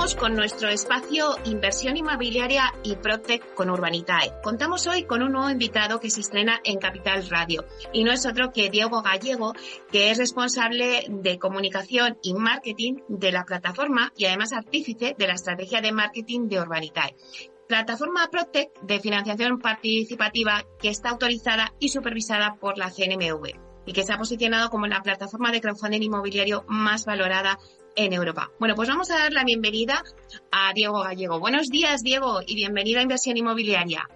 Vamos con nuestro espacio Inversión Inmobiliaria y Protec con Urbanitae. Contamos hoy con un nuevo invitado que se estrena en Capital Radio y no es otro que Diego Gallego, que es responsable de comunicación y marketing de la plataforma y además artífice de la estrategia de marketing de Urbanitae plataforma Protec de financiación participativa que está autorizada y supervisada por la CNMV y que se ha posicionado como la plataforma de crowdfunding inmobiliario más valorada en Europa. Bueno, pues vamos a dar la bienvenida a Diego Gallego. Buenos días, Diego, y bienvenido a Inversión Inmobiliaria.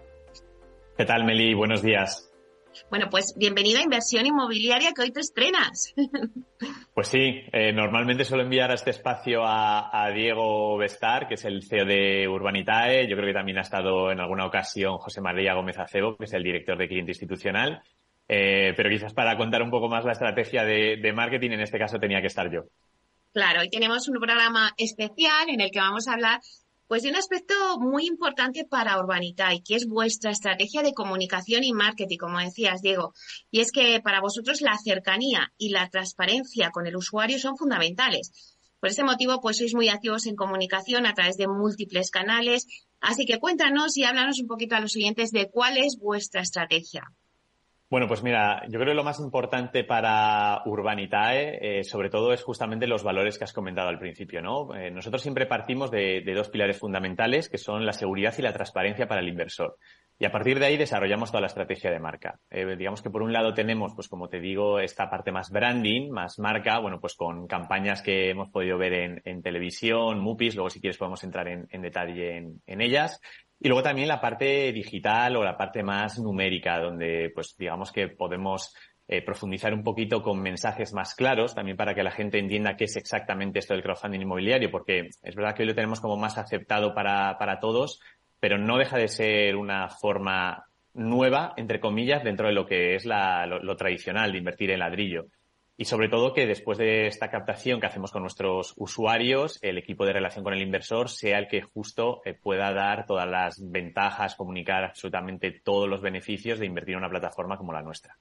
¿Qué tal, Meli? Buenos días. Bueno, pues bienvenido a Inversión Inmobiliaria que hoy te estrenas. Pues sí, eh, normalmente suelo enviar a este espacio a, Diego Bestar, que es el CEO de Urbanitae. Yo creo que también ha estado en alguna ocasión José María Gómez Acebo, que es el director de cliente institucional. Eh, pero quizás para contar un poco más la estrategia de marketing, en este caso tenía que estar yo. Claro, hoy tenemos un programa especial en el que vamos a hablar pues de un aspecto muy importante para Urbanita y que es vuestra estrategia de comunicación y marketing, como decías, Diego. Y es que para vosotros la cercanía y la transparencia con el usuario son fundamentales. Por ese motivo, pues sois muy activos en comunicación a través de múltiples canales. Así que cuéntanos y háblanos un poquito a los oyentes de cuál es vuestra estrategia. Bueno, pues mira, yo creo que lo más importante para Urbanitae, eh, sobre todo, es justamente los valores que has comentado al principio, ¿no? Eh, nosotros siempre partimos de, dos pilares fundamentales, que son la seguridad y la transparencia para el inversor. Y a partir de ahí desarrollamos toda la estrategia de marca. Eh, digamos que por un lado tenemos, pues como te digo, esta parte más branding, más marca, bueno, pues con campañas que hemos podido ver en, televisión, MUPIs, luego si quieres podemos entrar en, detalle en ellas. Y luego también la parte digital o la parte más numérica, donde pues digamos que podemos eh, profundizar un poquito con mensajes más claros, también para que la gente entienda qué es exactamente esto del crowdfunding inmobiliario, porque es verdad que hoy lo tenemos como más aceptado para, para todos, pero no deja de ser una forma nueva, entre comillas, dentro de lo que es la, lo tradicional de invertir en ladrillo. Y sobre todo que después de esta captación que hacemos con nuestros usuarios, el equipo de relación con el inversor sea el que justo eh, pueda dar todas las ventajas, comunicar absolutamente todos los beneficios de invertir en una plataforma como la nuestra.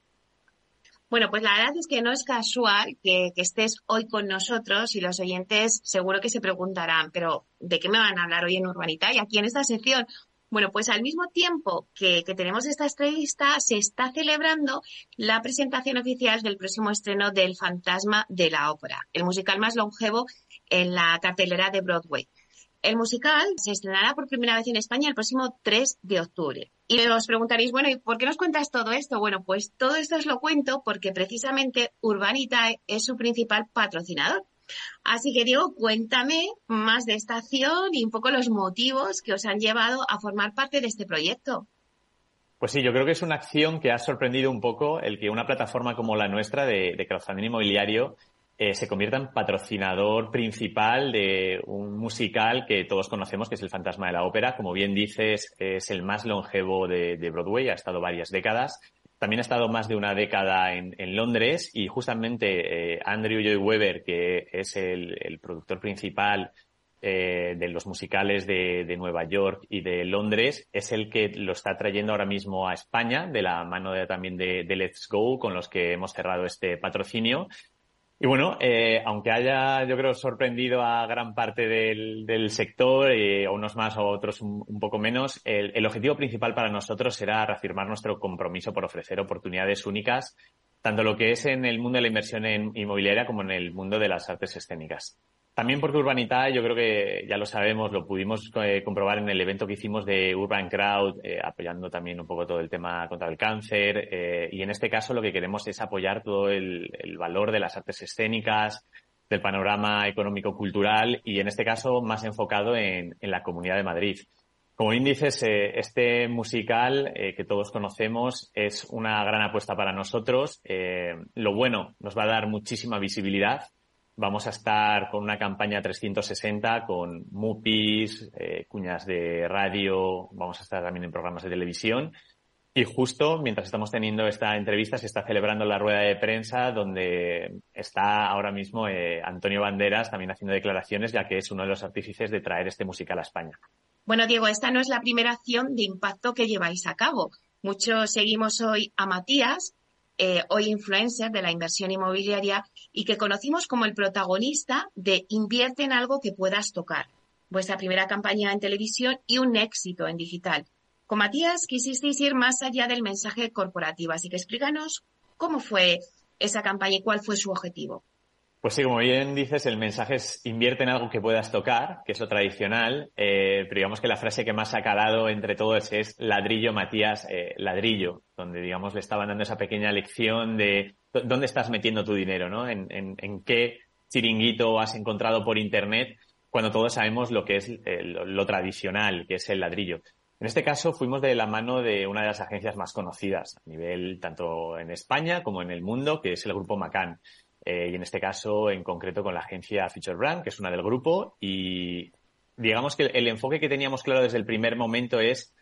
Bueno, pues la verdad es que no es casual que, estés hoy con nosotros y los oyentes seguro que se preguntarán, pero ¿de qué me van a hablar hoy en Urbanita? Y aquí en esta sección bueno, pues al mismo tiempo que, tenemos esta entrevista, se está celebrando la presentación oficial del próximo estreno del Fantasma de la Ópera, el musical más longevo en la cartelera de Broadway. El musical se estrenará por primera vez en España el próximo 3 de octubre. Y os preguntaréis, bueno, ¿y por qué nos cuentas todo esto? Bueno, pues todo esto os lo cuento porque precisamente Urbanitae es su principal patrocinador. Así que Diego, cuéntame más de esta acción y un poco los motivos que os han llevado a formar parte de este proyecto. Pues sí, yo creo que es una acción que ha sorprendido un poco el que una plataforma como la nuestra de, crowdfunding inmobiliario eh, se convierta en patrocinador principal de un musical que todos conocemos, que es El Fantasma de la Ópera. Como bien dices, es el más longevo de Broadway, ha estado varias décadas también ha estado más de una década en, Londres y justamente eh, Andrew Joy Weber, que es el, productor principal eh, de los musicales de, Nueva York y de Londres, es el que lo está trayendo ahora mismo a España, de la mano también de, de Let's Go, con los que hemos cerrado este patrocinio. Y bueno, eh, aunque haya, yo creo, sorprendido a gran parte del, sector, eh, unos más o otros un, poco menos, el, el, objetivo principal para nosotros será reafirmar nuestro compromiso por ofrecer oportunidades únicas, tanto lo que es en el mundo de la inversión en inmobiliaria como en el mundo de las artes escénicas. También porque Urbanita, yo creo que ya lo sabemos, lo pudimos eh, comprobar en el evento que hicimos de Urban Crowd, eh, apoyando también un poco todo el tema contra el cáncer. Eh, y en este caso lo que queremos es apoyar todo el, valor de las artes escénicas, del panorama económico-cultural y en este caso más enfocado en, en la Comunidad de Madrid. Como índices, este musical que todos conocemos es una gran apuesta para nosotros. lo bueno, nos va a dar muchísima visibilidad Vamos a estar con una campaña 360 con MUPIs, eh, cuñas de radio, vamos a estar también en programas de televisión. Y justo mientras estamos teniendo esta entrevista se está celebrando la rueda de prensa donde está ahora mismo eh, Antonio Banderas también haciendo declaraciones ya que es uno de los artífices de traer este musical a España. Bueno, Diego, esta no es la primera acción de impacto que lleváis a cabo. Muchos seguimos hoy a Matías, eh, hoy influencer de la inversión inmobiliaria y que conocimos como el protagonista de Invierte en algo que puedas tocar, vuestra primera campaña en televisión y un éxito en digital. Con Matías quisisteis ir más allá del mensaje corporativo, así que explícanos cómo fue esa campaña y cuál fue su objetivo. Pues sí, como bien dices, el mensaje es invierte en algo que puedas tocar, que es lo tradicional, eh, pero digamos que la frase que más ha calado entre todos es ladrillo, Matías, eh, ladrillo, donde digamos le estaban dando esa pequeña lección de dónde estás metiendo tu dinero, ¿no? En, qué chiringuito has encontrado por Internet, cuando todos sabemos lo que es eh, lo tradicional, que es el ladrillo. En este caso fuimos de la mano de una de las agencias más conocidas a nivel tanto en España como en el mundo, que es el grupo Macan. Eh, y en este caso, en concreto, con la agencia Future Brand, que es una del grupo. Y digamos que el, enfoque que teníamos claro desde el primer momento es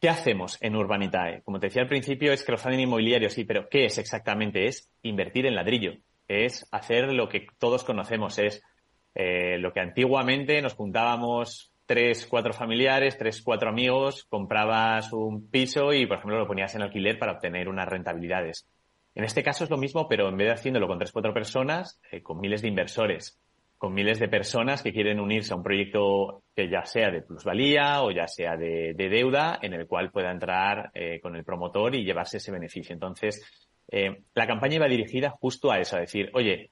¿qué hacemos en Urbanitae? Como te decía al principio, es crowdfunding inmobiliario, sí, pero ¿qué es exactamente? Es invertir en ladrillo. Es hacer lo que todos conocemos, es eh, lo que antiguamente nos juntábamos tres, cuatro familiares, tres, cuatro amigos, comprabas un piso y, por ejemplo, lo ponías en alquiler para obtener unas rentabilidades. En este caso es lo mismo, pero en vez de haciéndolo con tres, cuatro personas, eh, con miles de inversores, con miles de personas que quieren unirse a un proyecto que ya sea de plusvalía o ya sea de, deuda, en el cual pueda entrar eh, con el promotor y llevarse ese beneficio. Entonces, eh, la campaña iba dirigida justo a eso, a decir, oye,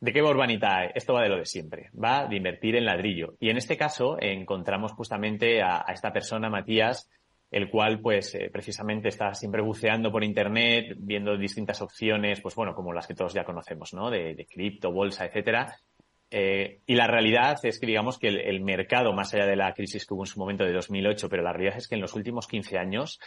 ¿De qué va Urbanitae? Esto va de lo de siempre. Va de invertir en ladrillo. Y en este caso encontramos justamente a, esta persona, Matías, el cual pues eh, precisamente está siempre buceando por internet, viendo distintas opciones, pues bueno, como las que todos ya conocemos, ¿no? De, cripto, bolsa, etcétera. Eh, y la realidad es que digamos que el, mercado, más allá de la crisis que hubo en su momento de 2008, pero la realidad es que en los últimos 15 años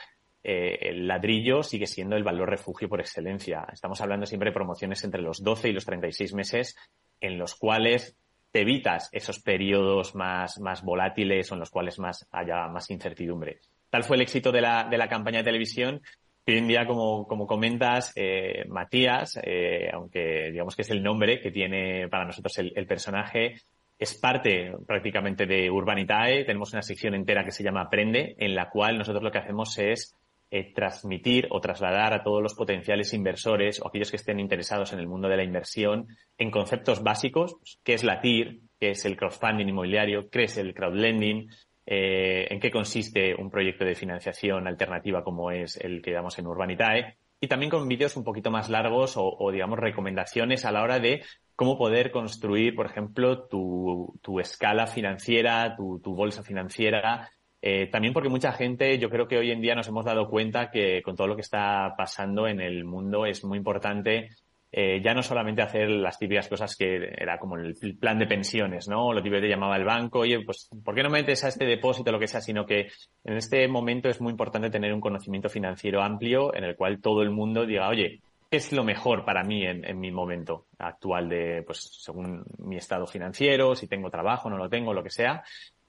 eh, el ladrillo sigue siendo el valor refugio por excelencia. Estamos hablando siempre de promociones entre los 12 y los 36 meses en los cuales te evitas esos periodos más, más volátiles o en los cuales más haya más incertidumbre. Tal fue el éxito de la, de la campaña de televisión hoy en día, como, como comentas, eh, Matías, eh, aunque digamos que es el nombre que tiene para nosotros el, personaje, es parte prácticamente de Urbanitae. Tenemos una sección entera que se llama Aprende, en la cual nosotros lo que hacemos es eh, transmitir o trasladar a todos los potenciales inversores o aquellos que estén interesados en el mundo de la inversión en conceptos básicos, pues, qué es la TIR, qué es el crowdfunding inmobiliario, qué es el crowdlending, eh, en qué consiste un proyecto de financiación alternativa como es el que damos en Urbanitae, y también con vídeos un poquito más largos o, digamos, recomendaciones a la hora de cómo poder construir, por ejemplo, tu, escala financiera, tu bolsa financiera, eh, también porque mucha gente, yo creo que hoy en día nos hemos dado cuenta que con todo lo que está pasando en el mundo es muy importante eh, ya no solamente hacer las típicas cosas que era como el plan de pensiones, ¿no? Lo típico que llamaba el banco, oye, pues, ¿por qué no metes a este depósito lo que sea? Sino que en este momento es muy importante tener un conocimiento financiero amplio en el cual todo el mundo diga, oye, ¿qué es lo mejor para mí en, en mi momento actual de, pues, según mi estado financiero, si tengo trabajo, no lo tengo, lo que sea?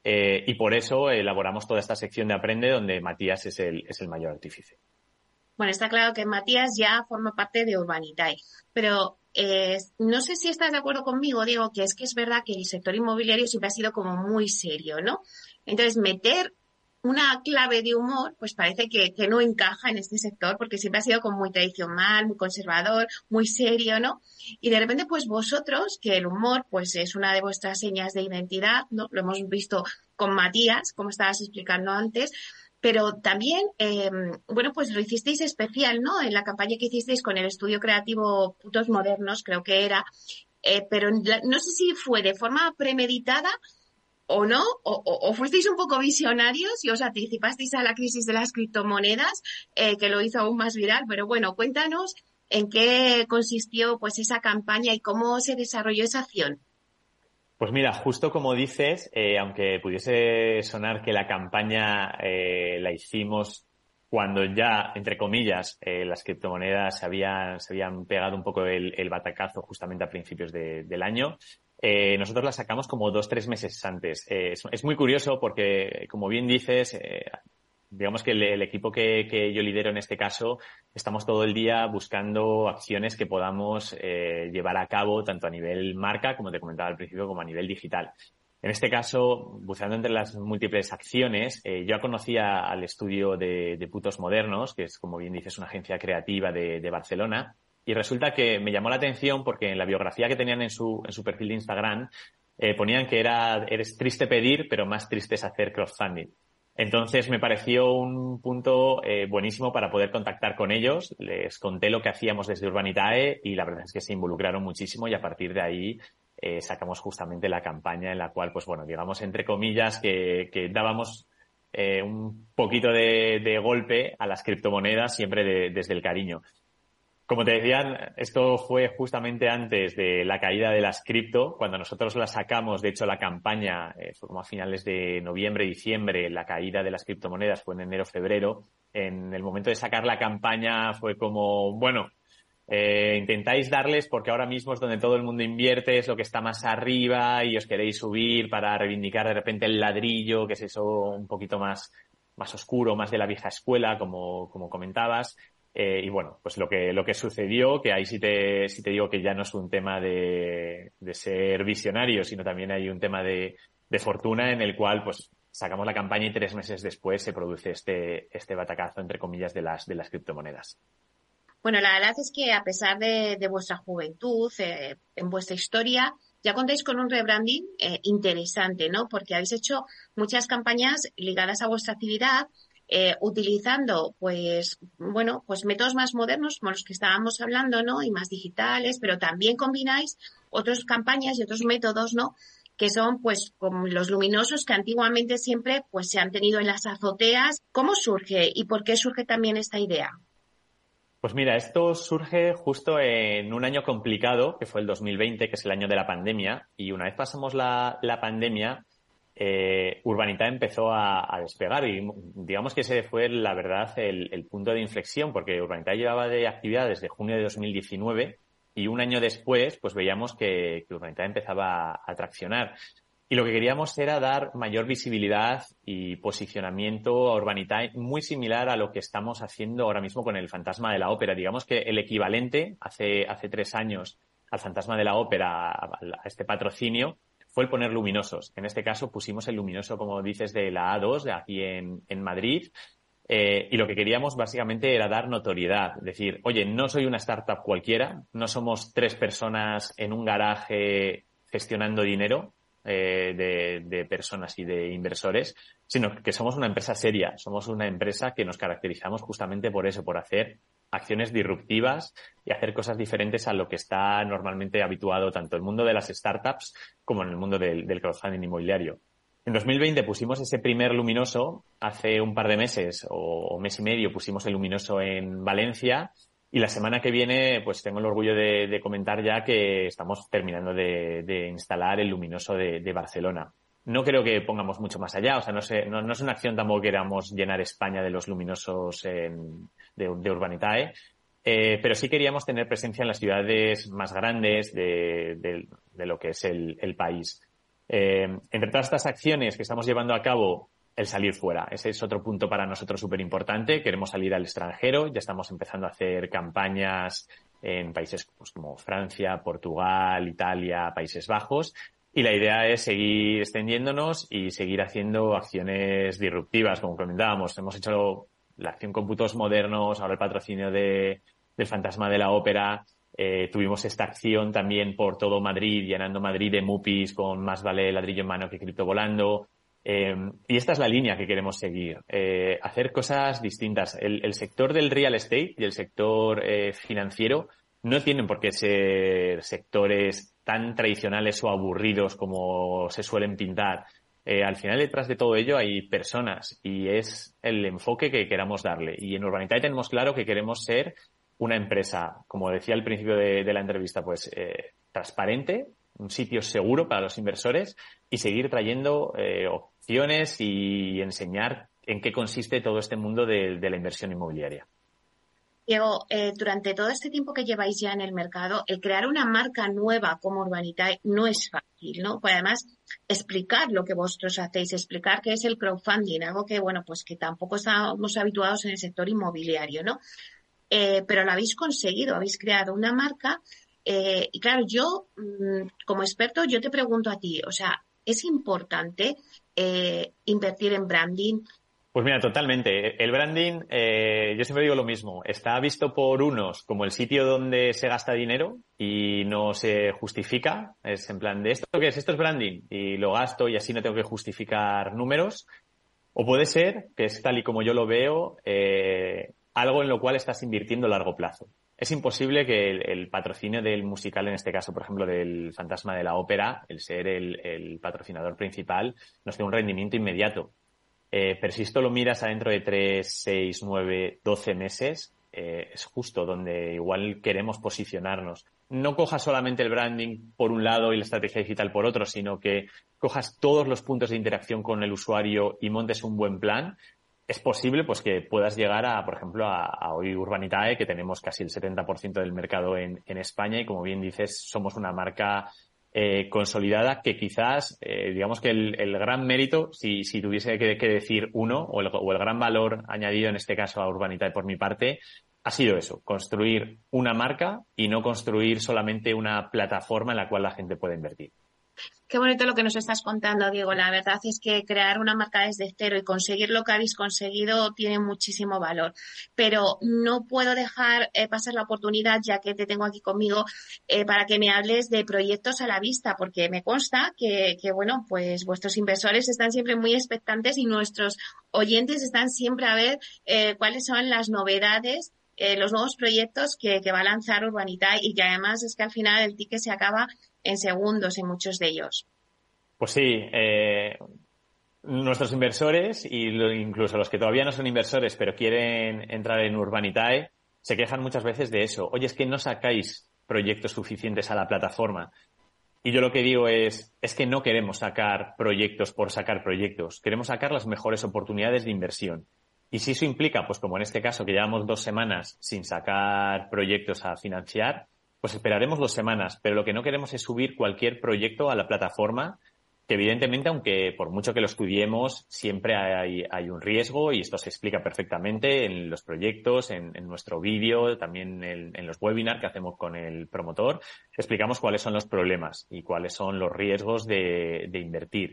Eh, y por eso elaboramos toda esta sección de Aprende donde Matías es el, es el mayor artífice. Bueno, está claro que Matías ya forma parte de Urbanitae, pero eh, no sé si estás de acuerdo conmigo, Diego, que es que es verdad que el sector inmobiliario siempre ha sido como muy serio, ¿no? Entonces, meter una clave de humor, pues parece que, que, no encaja en este sector porque siempre ha sido como muy tradicional, muy conservador, muy serio, ¿no? Y de repente, pues vosotros, que el humor, pues es una de vuestras señas de identidad, ¿no? Lo hemos visto con Matías, como estabas explicando antes, pero también, eh, bueno, pues lo hicisteis especial, ¿no? En la campaña que hicisteis con el estudio creativo Putos Modernos, creo que era, eh, pero no sé si fue de forma premeditada o no, o, fuisteis un poco visionarios y os anticipasteis a la crisis de las criptomonedas, eh, que lo hizo aún más viral, pero bueno, cuéntanos en qué consistió pues esa campaña y cómo se desarrolló esa acción. Pues mira, justo como dices, eh, aunque pudiese sonar que la campaña eh, la hicimos cuando ya, entre comillas, las criptomonedas se habían, se habían pegado un poco el, batacazo justamente a principios del año, eh, nosotros la sacamos como dos, tres meses antes. Eh, es, muy curioso porque, como bien dices, eh, digamos que el, equipo que, yo lidero en este caso, estamos todo el día buscando acciones que podamos eh, llevar a cabo tanto a nivel marca, como te comentaba al principio, como a nivel digital. En este caso, buceando entre las múltiples acciones, eh, yo conocía al estudio de, Putos Modernos, que es, como bien dices, una agencia creativa de, Barcelona, y resulta que me llamó la atención porque en la biografía que tenían en su, perfil de Instagram eh, ponían que era, eres triste pedir, pero más triste es hacer crowdfunding. Entonces me pareció un punto eh, buenísimo para poder contactar con ellos. Les conté lo que hacíamos desde Urbanitae y la verdad es que se involucraron muchísimo y a partir de ahí eh, sacamos justamente la campaña en la cual, pues bueno, digamos entre comillas que, dábamos eh, un poquito de, golpe a las criptomonedas siempre desde el cariño. Como te decían, esto fue justamente antes de la caída de las cripto, cuando nosotros la sacamos, de hecho la campaña eh, fue como a finales de noviembre, diciembre, la caída de las criptomonedas fue en enero, febrero. En el momento de sacar la campaña fue como, bueno, eh, intentáis darles porque ahora mismo es donde todo el mundo invierte, es lo que está más arriba y os queréis subir para reivindicar de repente el ladrillo, que es eso un poquito más, más oscuro, más de la vieja escuela, como, como comentabas. Eh, y bueno, pues lo que, lo que sucedió, que ahí sí te, sí te digo que ya no es un tema de, de ser visionario, sino también hay un tema de, de fortuna en el cual pues sacamos la campaña y tres meses después se produce este, este batacazo, entre comillas, de las, de las criptomonedas. Bueno, la verdad es que a pesar de, vuestra juventud, eh, en vuestra historia, ya contáis con un rebranding eh, interesante, ¿no? Porque habéis hecho muchas campañas ligadas a vuestra actividad, eh, utilizando, pues, bueno, pues métodos más modernos, como los que estábamos hablando, ¿no? Y más digitales, pero también combináis otras campañas y otros métodos, ¿no? que son pues como los luminosos que antiguamente siempre pues se han tenido en las azoteas. ¿Cómo surge y por qué surge también esta idea? Pues mira, esto surge justo en un año complicado, que fue el 2020, que es el año de la pandemia, y una vez pasamos la, pandemia, eh, Urbanita empezó a, despegar y digamos que ese fue, la verdad, el, punto de inflexión, porque Urbanita llevaba de actividad desde junio de 2019 y un año después, pues veíamos que, que Urbanita empezaba a traccionar. Y lo que queríamos era dar mayor visibilidad y posicionamiento a Urbanitae, muy similar a lo que estamos haciendo ahora mismo con el Fantasma de la Ópera. Digamos que el equivalente hace, hace tres años al Fantasma de la Ópera, a, este patrocinio, fue el poner luminosos. En este caso pusimos el luminoso, como dices, de la A2, de aquí en, Madrid. Eh, y lo que queríamos básicamente era dar notoriedad. Decir, oye, no soy una startup cualquiera, no somos tres personas en un garaje gestionando dinero, eh, de, personas y de inversores, sino que somos una empresa seria, somos una empresa que nos caracterizamos justamente por eso, por hacer acciones disruptivas y hacer cosas diferentes a lo que está normalmente habituado tanto el mundo de las startups como en el mundo del, crowdfunding inmobiliario. En 2020 pusimos ese primer luminoso, hace un par de meses o mes y medio pusimos el luminoso en Valencia y la semana que viene, pues tengo el orgullo de, comentar ya que estamos terminando de, instalar el luminoso de, Barcelona. No creo que pongamos mucho más allá, o sea, no, sé, no, es una acción tampoco que queramos llenar España de los luminosos de, Urbanitae, eh, pero sí queríamos tener presencia en las ciudades más grandes de, lo que es el, país. Eh, entre todas estas acciones que estamos llevando a cabo, el salir fuera. Ese es otro punto para nosotros súper importante. Queremos salir al extranjero. Ya estamos empezando a hacer campañas en países pues, como Francia, Portugal, Italia, Países Bajos. Y la idea es seguir extendiéndonos y seguir haciendo acciones disruptivas, como comentábamos. Hemos hecho la acción con putos modernos, ahora el patrocinio de, del fantasma de la ópera. Eh, tuvimos esta acción también por todo Madrid, llenando Madrid de mupis con más vale ladrillo en mano que cripto volando. Eh, y esta es la línea que queremos seguir, eh, hacer cosas distintas. El, sector del real estate y el sector financiero no tienen por qué ser sectores tan tradicionales o aburridos como se suelen pintar. Al final, detrás de todo ello hay personas y es el enfoque que queramos darle. Y en Urbanitae tenemos claro que queremos ser una empresa, como decía al principio de, la entrevista, pues transparente, un sitio seguro para los inversores y seguir trayendo eh, opciones y enseñar en qué consiste todo este mundo de, la inversión inmobiliaria. Diego, eh, durante todo este tiempo que lleváis ya en el mercado, el crear una marca nueva como Urbanitae no es fácil, ¿no? Pues además, explicar lo que vosotros hacéis, explicar qué es el crowdfunding, algo que, bueno, pues que tampoco estamos habituados en el sector inmobiliario, ¿no? Eh, pero lo habéis conseguido, habéis creado una marca. Eh, y claro, yo, mm, como experto, yo te pregunto a ti, o sea, ¿es importante invertir en branding? Pues mira, totalmente. El branding, eh, yo siempre digo lo mismo, está visto por unos como el sitio donde se gasta dinero y no se justifica. Es en plan, ¿de esto qué es? Esto es branding y lo gasto y así no tengo que justificar números. O puede ser, que es tal y como yo lo veo, eh, algo en lo cual estás invirtiendo a largo plazo. Es imposible que el, patrocinio del musical, en este caso, por ejemplo, del Fantasma de la Ópera, el ser el, el patrocinador principal, nos dé un rendimiento inmediato eh, pero si esto lo miras adentro de 3, 6, 9, 12 meses, eh, es justo donde igual queremos posicionarnos. No cojas solamente el branding por un lado y la estrategia digital por otro, sino que cojas todos los puntos de interacción con el usuario y montes un buen plan. Es posible pues que puedas llegar a, por ejemplo, a, hoy Urbanitae, que tenemos casi el 70% del mercado en, en España y como bien dices, somos una marca eh, consolidada que quizás, eh, digamos que el, gran mérito, si, tuviese que, decir uno, o el, o el, gran valor añadido en este caso a Urbanitae por mi parte, ha sido eso, construir una marca y no construir solamente una plataforma en la cual la gente puede invertir. Qué bonito lo que nos estás contando, Diego. La verdad es que crear una marca desde cero y conseguir lo que habéis conseguido tiene muchísimo valor. Pero no puedo dejar eh, pasar la oportunidad, ya que te tengo aquí conmigo, eh, para que me hables de proyectos a la vista, porque me consta que, que, bueno, pues vuestros inversores están siempre muy expectantes y nuestros oyentes están siempre a ver eh, cuáles son las novedades eh, los nuevos proyectos que, va a lanzar Urbanita y que además es que al final el ticket se acaba en segundos en muchos de ellos. Pues sí, eh, nuestros inversores y incluso los que todavía no son inversores pero quieren entrar en Urbanitae se quejan muchas veces de eso. Oye, es que no sacáis proyectos suficientes a la plataforma. Y yo lo que digo es, es que no queremos sacar proyectos por sacar proyectos. Queremos sacar las mejores oportunidades de inversión. Y si eso implica, pues como en este caso, que llevamos dos semanas sin sacar proyectos a financiar, pues esperaremos dos semanas, pero lo que no queremos es subir cualquier proyecto a la plataforma, que evidentemente, aunque por mucho que lo estudiemos, siempre hay, un riesgo y esto se explica perfectamente en los proyectos, en, nuestro vídeo, también en, los webinars que hacemos con el promotor, explicamos cuáles son los problemas y cuáles son los riesgos de invertir.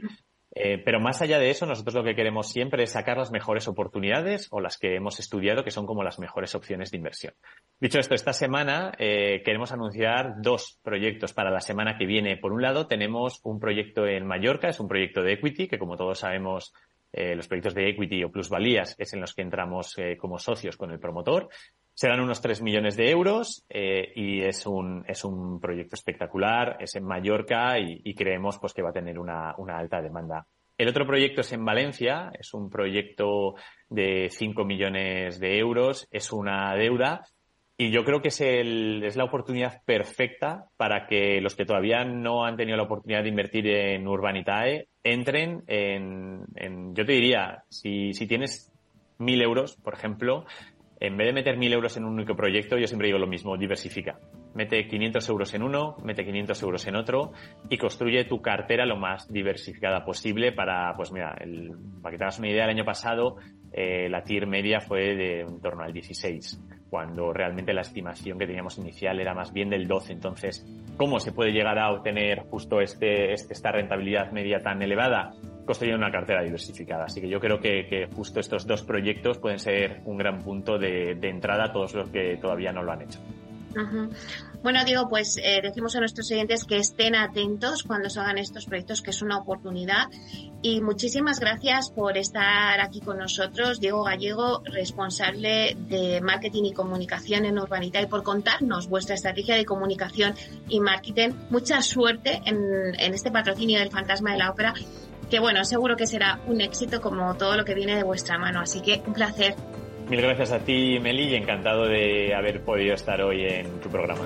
Eh, pero más allá de eso, nosotros lo que queremos siempre es sacar las mejores oportunidades o las que hemos estudiado que son como las mejores opciones de inversión. Dicho esto, esta semana eh, queremos anunciar dos proyectos para la semana que viene. Por un lado, tenemos un proyecto en Mallorca, es un proyecto de equity, que como todos sabemos, eh, los proyectos de equity o plusvalías es en los que entramos como socios con el promotor. Serán unos 3 millones de euros eh, y es un, es un proyecto espectacular, es en Mallorca y, creemos pues, que va a tener una, una, alta demanda. El otro proyecto es en Valencia, es un proyecto de 5 millones de euros, es una deuda y yo creo que es, el, es la oportunidad perfecta para que los que todavía no han tenido la oportunidad de invertir en Urbanitae entren en, en yo te diría, si, si tienes mil euros, por ejemplo, en vez de meter 1.000 euros en un único proyecto, yo siempre digo lo mismo, diversifica. Mete 500 euros en uno, mete 500 euros en otro y construye tu cartera lo más diversificada posible para, pues mira, el, para que te hagas una idea, el año pasado eh, la TIR media fue de en torno al 16, cuando realmente la estimación que teníamos inicial era más bien del 12. Entonces, ¿cómo se puede llegar a obtener justo este, este esta rentabilidad media tan elevada? construyendo una cartera diversificada. Así que yo creo que, justo estos dos proyectos pueden ser un gran punto de, de, entrada a todos los que todavía no lo han hecho. Bueno, digo, pues eh, decimos a nuestros oyentes que estén atentos cuando se hagan estos proyectos, que es una oportunidad. Y muchísimas gracias por estar aquí con nosotros, Diego Gallego, responsable de marketing y comunicación en Urbanita, y por contarnos vuestra estrategia de comunicación y marketing. Mucha suerte en este patrocinio del Fantasma de la Ópera que bueno, seguro que será un éxito como todo lo que viene de vuestra mano. Así que un placer. Mil gracias a ti, Meli, y encantado de haber podido estar hoy en tu programa.